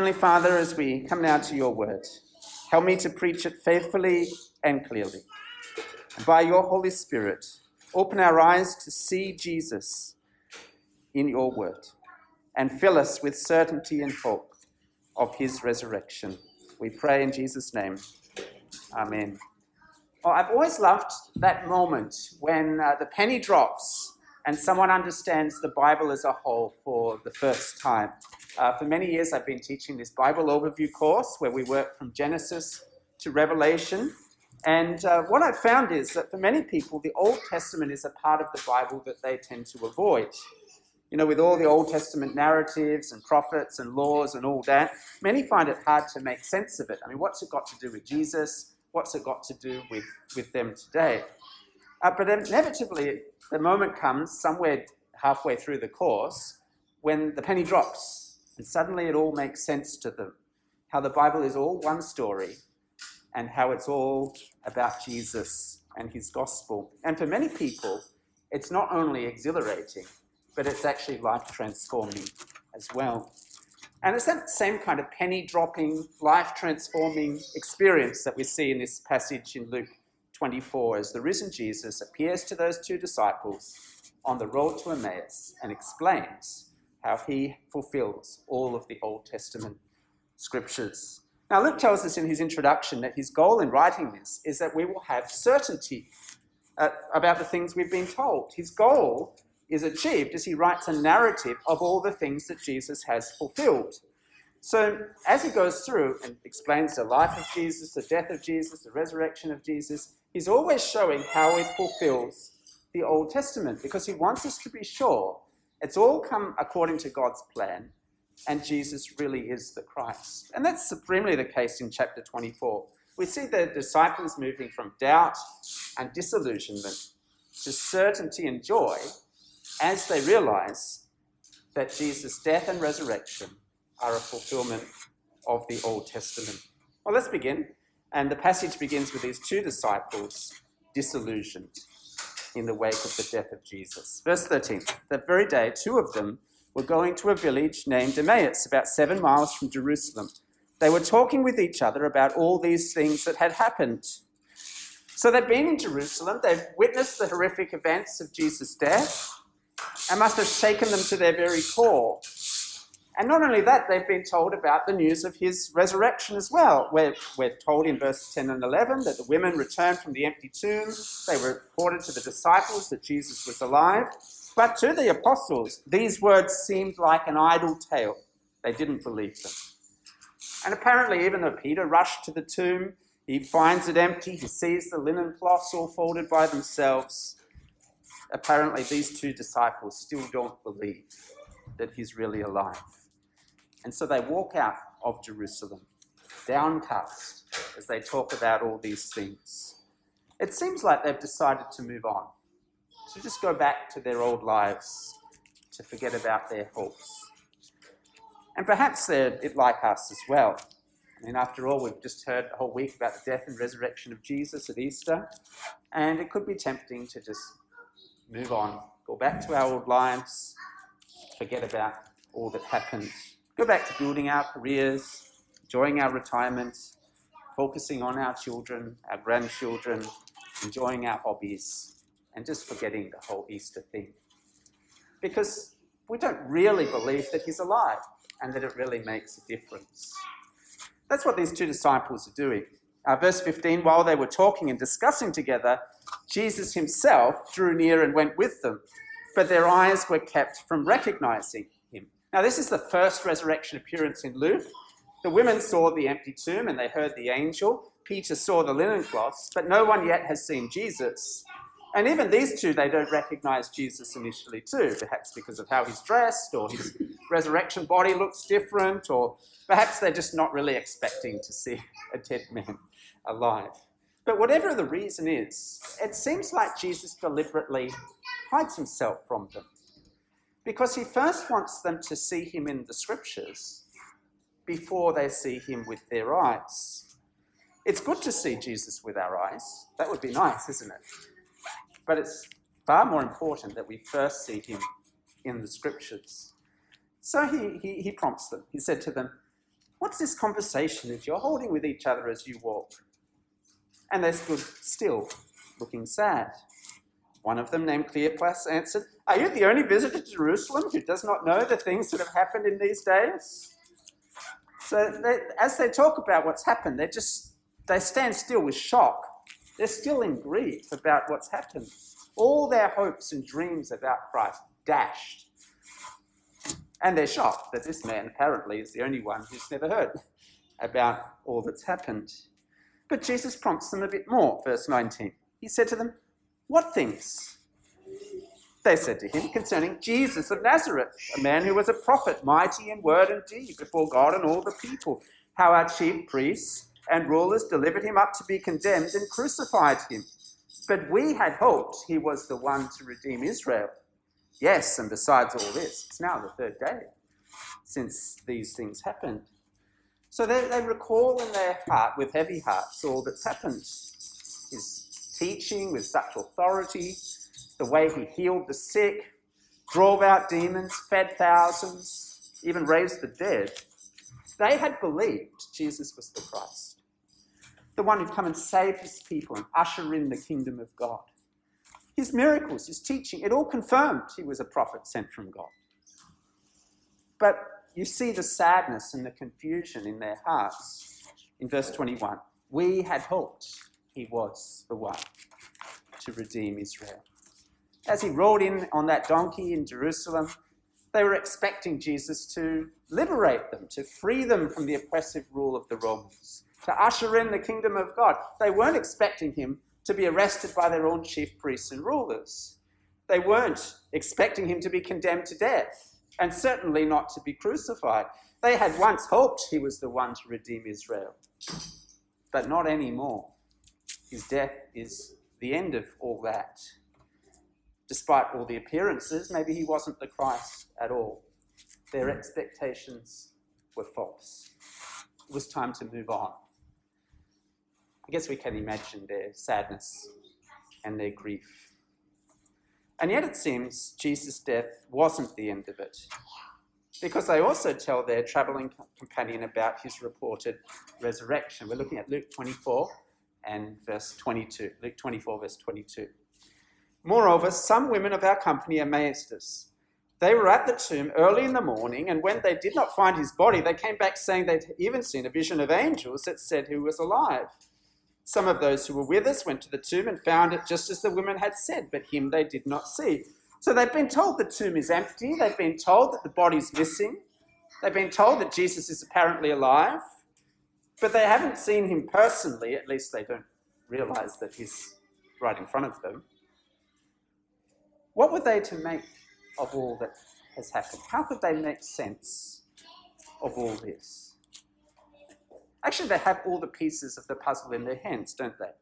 Heavenly Father, as we come now to your word, help me to preach it faithfully and clearly. By your Holy Spirit, open our eyes to see Jesus in your word and fill us with certainty and hope of his resurrection. We pray in Jesus' name. Amen. Well, I've always loved that moment when uh, the penny drops and someone understands the Bible as a whole for the first time. Uh, for many years, I've been teaching this Bible overview course where we work from Genesis to Revelation. And uh, what I've found is that for many people, the Old Testament is a part of the Bible that they tend to avoid. You know, with all the Old Testament narratives and prophets and laws and all that, many find it hard to make sense of it. I mean, what's it got to do with Jesus? What's it got to do with, with them today? Uh, but inevitably, the moment comes somewhere halfway through the course when the penny drops and suddenly it all makes sense to them. How the Bible is all one story and how it's all about Jesus and his gospel. And for many people, it's not only exhilarating, but it's actually life transforming as well. And it's that same kind of penny dropping, life transforming experience that we see in this passage in Luke 24 as the risen Jesus appears to those two disciples on the road to Emmaus and explains how he fulfills all of the Old Testament scriptures. Now, Luke tells us in his introduction that his goal in writing this is that we will have certainty uh, about the things we've been told. His goal is achieved as he writes a narrative of all the things that Jesus has fulfilled. So, as he goes through and explains the life of Jesus, the death of Jesus, the resurrection of Jesus, he's always showing how it fulfills the Old Testament because he wants us to be sure it's all come according to God's plan and Jesus really is the Christ. And that's supremely the case in chapter 24. We see the disciples moving from doubt and disillusionment to certainty and joy as they realize that Jesus' death and resurrection are a fulfillment of the Old Testament. Well, let's begin. And the passage begins with these two disciples disillusioned in the wake of the death of Jesus. Verse 13 That very day, two of them were going to a village named Emmaus, about seven miles from Jerusalem. They were talking with each other about all these things that had happened. So they've been in Jerusalem, they've witnessed the horrific events of Jesus' death, and must have shaken them to their very core. And not only that, they've been told about the news of his resurrection as well. We're, we're told in verse 10 and 11 that the women returned from the empty tomb. They reported to the disciples that Jesus was alive. But to the apostles, these words seemed like an idle tale. They didn't believe them. And apparently, even though Peter rushed to the tomb, he finds it empty, he sees the linen cloths all folded by themselves. Apparently, these two disciples still don't believe that he's really alive. And so they walk out of Jerusalem, downcast, as they talk about all these things. It seems like they've decided to move on, to just go back to their old lives, to forget about their hopes. And perhaps they're like us as well. I mean, after all, we've just heard a whole week about the death and resurrection of Jesus at Easter, and it could be tempting to just move on, go back to our old lives, forget about all that happened go back to building our careers, enjoying our retirement, focusing on our children, our grandchildren, enjoying our hobbies, and just forgetting the whole Easter thing. Because we don't really believe that he's alive and that it really makes a difference. That's what these two disciples are doing. Uh, verse 15 while they were talking and discussing together, Jesus himself drew near and went with them, but their eyes were kept from recognizing now, this is the first resurrection appearance in Luke. The women saw the empty tomb and they heard the angel. Peter saw the linen cloths, but no one yet has seen Jesus. And even these two, they don't recognize Jesus initially, too, perhaps because of how he's dressed, or his resurrection body looks different, or perhaps they're just not really expecting to see a dead man alive. But whatever the reason is, it seems like Jesus deliberately hides himself from them. Because he first wants them to see him in the scriptures before they see him with their eyes. It's good to see Jesus with our eyes. That would be nice, isn't it? But it's far more important that we first see him in the scriptures. So he, he, he prompts them. He said to them, What's this conversation that you're holding with each other as you walk? And they stood still, looking sad. One of them, named Cleopas, answered, Are you the only visitor to Jerusalem who does not know the things that have happened in these days? So they, as they talk about what's happened, they just they stand still with shock. They're still in grief about what's happened. All their hopes and dreams about Christ dashed. And they're shocked that this man apparently is the only one who's never heard about all that's happened. But Jesus prompts them a bit more, verse 19. He said to them, What things? They said to him concerning Jesus of Nazareth, a man who was a prophet, mighty in word and deed before God and all the people, how our chief priests and rulers delivered him up to be condemned and crucified him. But we had hoped he was the one to redeem Israel. Yes, and besides all this, it's now the third day since these things happened. So they, they recall in their heart, with heavy hearts, all that's happened. His teaching with such authority, the way he healed the sick, drove out demons, fed thousands, even raised the dead. They had believed Jesus was the Christ, the one who'd come and save his people and usher in the kingdom of God. His miracles, his teaching, it all confirmed he was a prophet sent from God. But you see the sadness and the confusion in their hearts in verse 21. We had hoped he was the one to redeem Israel. As he rode in on that donkey in Jerusalem, they were expecting Jesus to liberate them, to free them from the oppressive rule of the Romans, to usher in the kingdom of God. They weren't expecting him to be arrested by their own chief priests and rulers. They weren't expecting him to be condemned to death, and certainly not to be crucified. They had once hoped he was the one to redeem Israel, but not anymore. His death is the end of all that. Despite all the appearances, maybe he wasn't the Christ at all. Their expectations were false. It was time to move on. I guess we can imagine their sadness and their grief. And yet it seems Jesus' death wasn't the end of it, because they also tell their travelling companion about his reported resurrection. We're looking at Luke 24 and verse 22. Luke 24, verse 22. Moreover, some women of our company amazed us. They were at the tomb early in the morning, and when they did not find his body, they came back saying they'd even seen a vision of angels that said he was alive. Some of those who were with us went to the tomb and found it just as the women had said, but him they did not see. So they've been told the tomb is empty, they've been told that the body's missing, they've been told that Jesus is apparently alive, but they haven't seen him personally, at least they don't realize that he's right in front of them. What were they to make of all that has happened? How could they make sense of all this? Actually, they have all the pieces of the puzzle in their hands, don't they?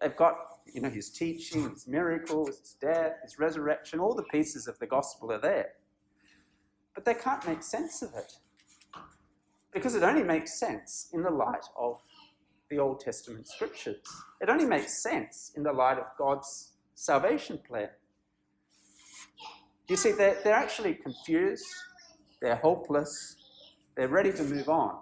They've got, you know, his teaching, his miracles, his death, his resurrection, all the pieces of the gospel are there. But they can't make sense of it. Because it only makes sense in the light of the Old Testament scriptures. It only makes sense in the light of God's salvation plan. You see, they're, they're actually confused, they're hopeless, they're ready to move on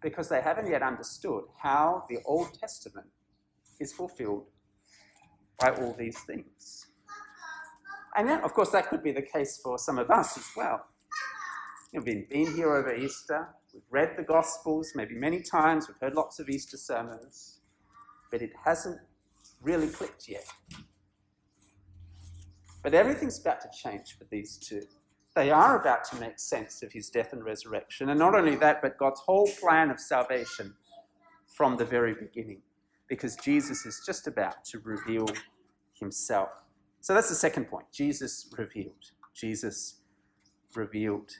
because they haven't yet understood how the Old Testament is fulfilled by all these things. And then, of course, that could be the case for some of us as well. We've been, here over Easter, we've read the Gospels maybe many times, we've heard lots of Easter sermons, but it hasn't really clicked yet. But everything's about to change for these two they are about to make sense of his death and resurrection. And not only that, but God's whole plan of salvation from the very beginning, because Jesus is just about to reveal himself. So that's the second point Jesus revealed. Jesus revealed.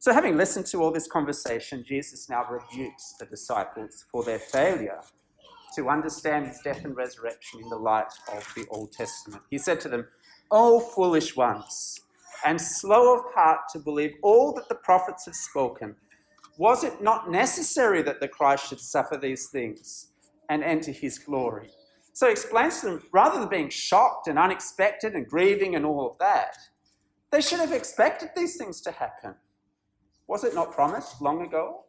So, having listened to all this conversation, Jesus now rebukes the disciples for their failure to understand his death and resurrection in the light of the Old Testament. He said to them, O foolish ones, and slow of heart to believe all that the prophets have spoken. Was it not necessary that the Christ should suffer these things and enter his glory? So he explains to them rather than being shocked and unexpected and grieving and all of that, they should have expected these things to happen. Was it not promised long ago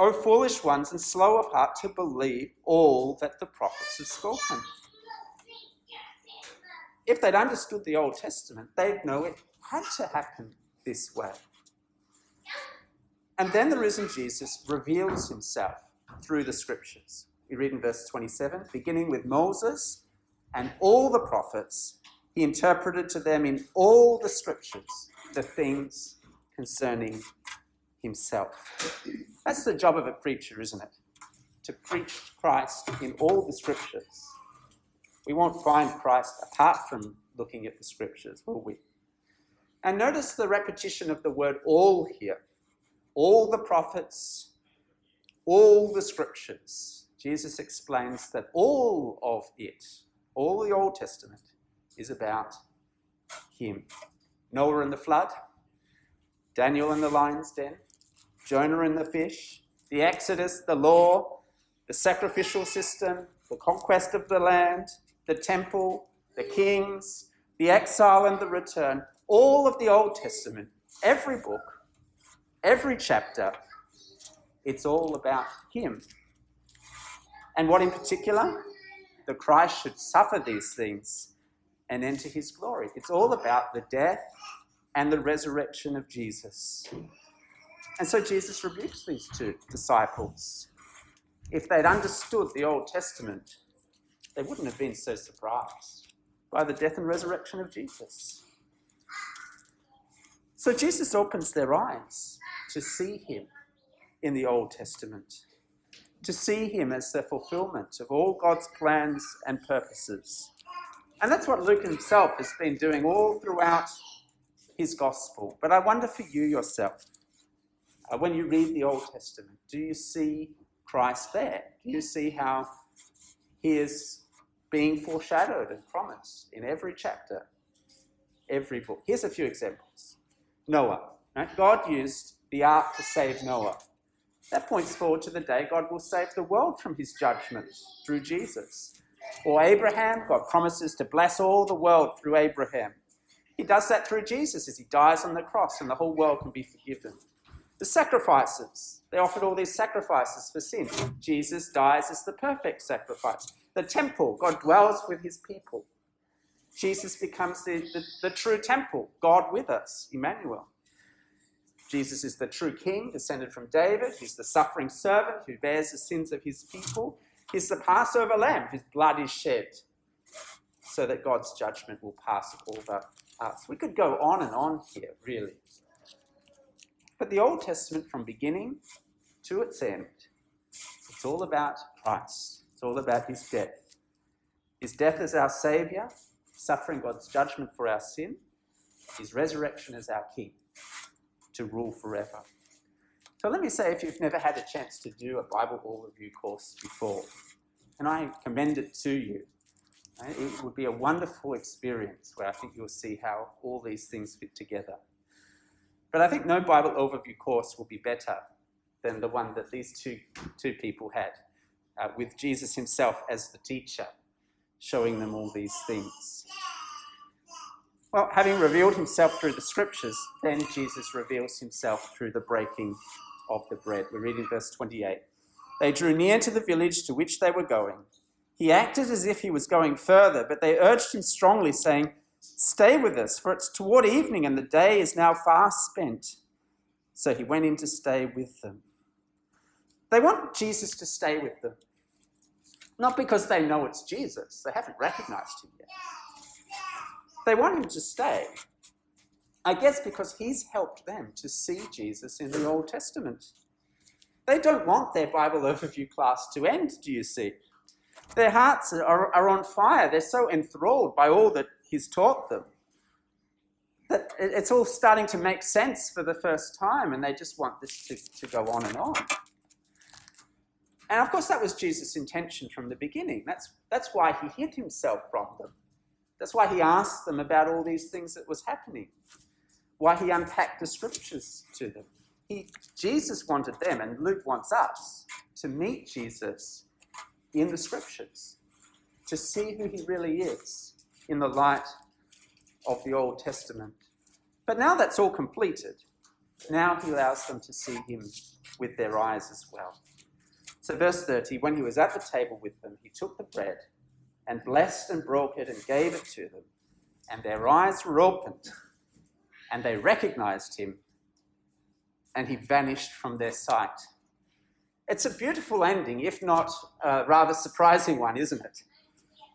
O foolish ones and slow of heart to believe all that the prophets have spoken. If they'd understood the Old Testament, they'd know it had to happen this way. And then the risen Jesus reveals himself through the scriptures. We read in verse 27 beginning with Moses and all the prophets, he interpreted to them in all the scriptures the things concerning himself. That's the job of a preacher, isn't it? To preach Christ in all the scriptures. We won't find Christ apart from looking at the scriptures, will we? And notice the repetition of the word all here. All the prophets, all the scriptures. Jesus explains that all of it, all the Old Testament, is about him. Noah and the flood, Daniel in the lion's den, Jonah in the fish, the Exodus, the law, the sacrificial system, the conquest of the land, the temple, the kings, the exile and the return, all of the Old Testament, every book, every chapter, it's all about Him. And what in particular? The Christ should suffer these things and enter His glory. It's all about the death and the resurrection of Jesus. And so Jesus rebukes these two disciples. If they'd understood the Old Testament, they wouldn't have been so surprised by the death and resurrection of Jesus. So Jesus opens their eyes to see him in the Old Testament, to see him as the fulfillment of all God's plans and purposes. And that's what Luke himself has been doing all throughout his gospel. But I wonder for you yourself, uh, when you read the Old Testament, do you see Christ there? Do you see how he is being foreshadowed and promised in every chapter, every book? Here's a few examples Noah. Right? God used the ark to save Noah. That points forward to the day God will save the world from his judgment through Jesus. Or Abraham, God promises to bless all the world through Abraham. He does that through Jesus as he dies on the cross and the whole world can be forgiven. The sacrifices, they offered all these sacrifices for sin. Jesus dies as the perfect sacrifice. The temple, God dwells with his people. Jesus becomes the, the, the true temple, God with us, Emmanuel. Jesus is the true king, descended from David. He's the suffering servant who bears the sins of his people. He's the Passover lamb whose blood is shed so that God's judgment will pass over us. We could go on and on here, really. But the Old Testament, from beginning to its end, it's all about Christ. It's all about his death. His death as our Saviour, suffering God's judgment for our sin, his resurrection as our King to rule forever. So let me say, if you've never had a chance to do a Bible overview course before, and I commend it to you, it would be a wonderful experience where I think you'll see how all these things fit together. But I think no Bible overview course will be better than the one that these two, two people had, uh, with Jesus himself as the teacher, showing them all these things. Well, having revealed himself through the scriptures, then Jesus reveals himself through the breaking of the bread. We read in verse 28. They drew near to the village to which they were going. He acted as if he was going further, but they urged him strongly, saying, Stay with us, for it's toward evening and the day is now fast spent. So he went in to stay with them. They want Jesus to stay with them. Not because they know it's Jesus, they haven't recognized him yet. They want him to stay. I guess because he's helped them to see Jesus in the Old Testament. They don't want their Bible overview class to end, do you see? Their hearts are, are on fire. They're so enthralled by all that he's taught them that it's all starting to make sense for the first time, and they just want this to, to go on and on. And of course, that was Jesus' intention from the beginning. That's, that's why he hid himself from them. That's why he asked them about all these things that was happening, why he unpacked the scriptures to them. He, Jesus wanted them, and Luke wants us, to meet Jesus in the scriptures, to see who he really is in the light of the Old Testament. But now that's all completed, Now he allows them to see him with their eyes as well. So, verse 30 when he was at the table with them, he took the bread and blessed and broke it and gave it to them. And their eyes were opened, and they recognized him, and he vanished from their sight. It's a beautiful ending, if not a rather surprising one, isn't it?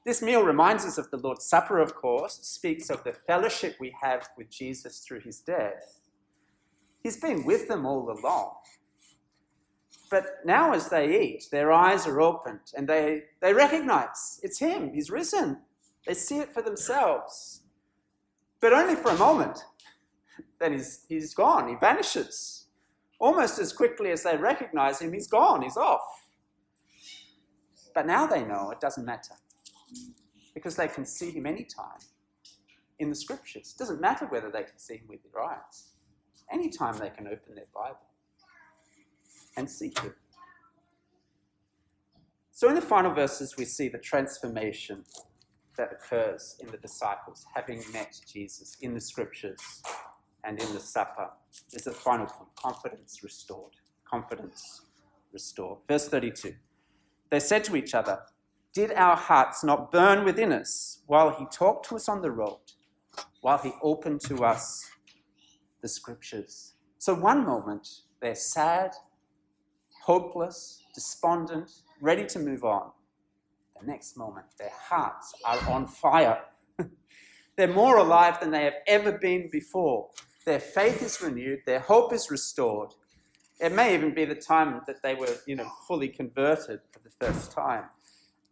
This meal reminds us of the Lord's Supper, of course, speaks of the fellowship we have with Jesus through his death. He's been with them all along. But now, as they eat, their eyes are opened and they, they recognize it's him, he's risen. They see it for themselves. But only for a moment. Then he's, he's gone, he vanishes. Almost as quickly as they recognize him, he's gone, he's off. But now they know it doesn't matter because they can see him anytime in the scriptures. It doesn't matter whether they can see him with their eyes. Anytime they can open their Bible and see him. So in the final verses, we see the transformation that occurs in the disciples having met Jesus in the scriptures and in the supper. There's a final point confidence restored. Confidence restored. Verse 32. They said to each other, did our hearts not burn within us while he talked to us on the road, while he opened to us the scriptures? So, one moment they're sad, hopeless, despondent, ready to move on. The next moment, their hearts are on fire. they're more alive than they have ever been before. Their faith is renewed, their hope is restored. It may even be the time that they were, you know, fully converted for the first time.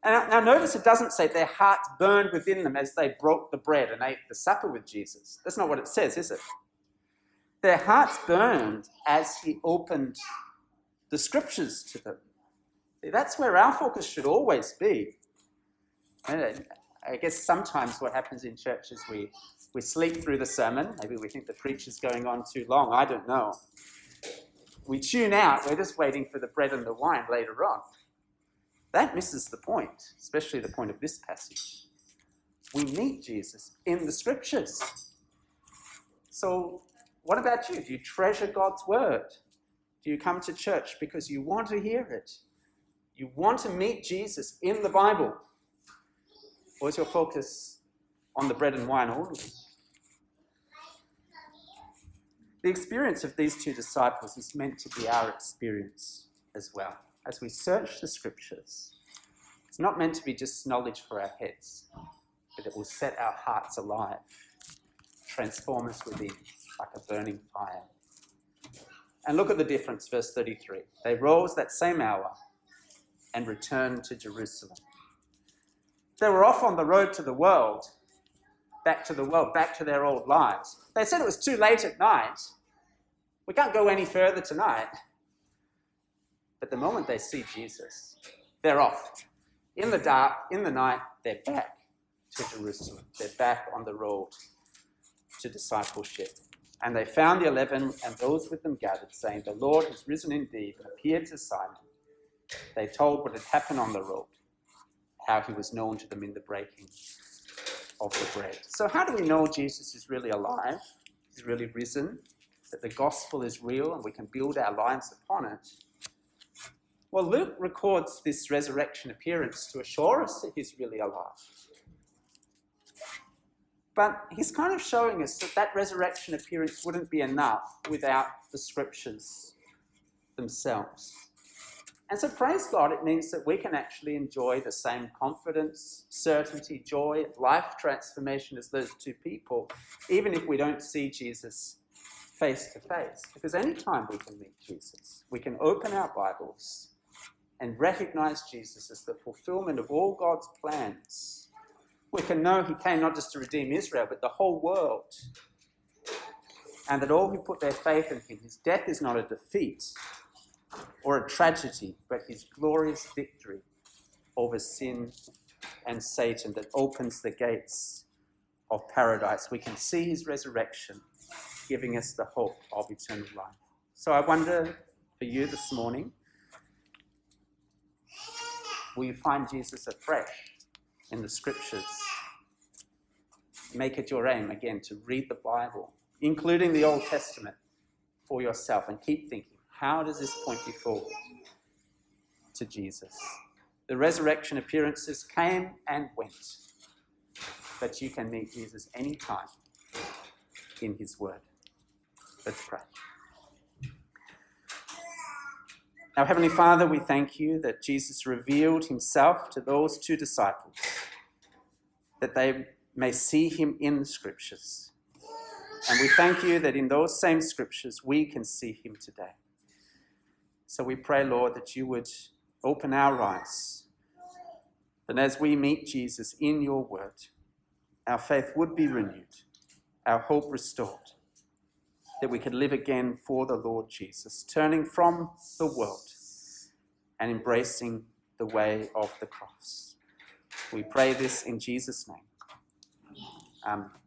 And now notice it doesn't say their hearts burned within them as they broke the bread and ate the supper with Jesus. That's not what it says, is it? Their hearts burned as he opened the scriptures to them. That's where our focus should always be. And I guess sometimes what happens in church is we, we sleep through the sermon. Maybe we think the preacher's going on too long. I don't know. We tune out. We're just waiting for the bread and the wine later on. That misses the point, especially the point of this passage. We meet Jesus in the scriptures. So, what about you? Do you treasure God's word? Do you come to church because you want to hear it? You want to meet Jesus in the Bible? Or is your focus on the bread and wine only? The experience of these two disciples is meant to be our experience as well as we search the scriptures, it's not meant to be just knowledge for our heads, but it will set our hearts alive, transform us within like a burning fire. And look at the difference, verse 33. They rose that same hour and returned to Jerusalem. They were off on the road to the world, back to the world, back to their old lives. They said it was too late at night. We can't go any further tonight. But the moment they see Jesus, they're off. In the dark, in the night, they're back to Jerusalem. They're back on the road to discipleship. And they found the eleven and those with them gathered, saying, The Lord has risen indeed and appeared to Simon. They told what had happened on the road, how he was known to them in the breaking of the bread. So, how do we know Jesus is really alive? He's really risen, that the gospel is real and we can build our lives upon it? Well, Luke records this resurrection appearance to assure us that he's really alive. But he's kind of showing us that that resurrection appearance wouldn't be enough without the scriptures themselves. And so, praise God, it means that we can actually enjoy the same confidence, certainty, joy, life transformation as those two people, even if we don't see Jesus face to face. Because anytime we can meet Jesus, we can open our Bibles and recognize Jesus as the fulfillment of all God's plans, we can know He came not just to redeem Israel, but the whole world. And that all who put their faith in Him, His death is not a defeat or a tragedy, but His glorious victory over sin and Satan that opens the gates of paradise. We can see His resurrection giving us the hope of eternal life. So I wonder for you this morning will you find Jesus afresh in the scriptures? Make it your aim, again, to read the Bible, including the Old Testament, for yourself and keep thinking how does this point you forward to Jesus? The resurrection appearances came and went, but you can meet Jesus anytime in his word. Let's pray. Now, Heavenly Father, we thank you that Jesus revealed himself to those two disciples, that they may see him in the scriptures. And we thank you that in those same scriptures we can see him today. So we pray, Lord, that you would open our eyes. That as we meet Jesus in your word, our faith would be renewed, our hope restored, that we could live again for the Lord Jesus, turning from the world and embracing the way of the cross. We pray this in Jesus' name. Amen.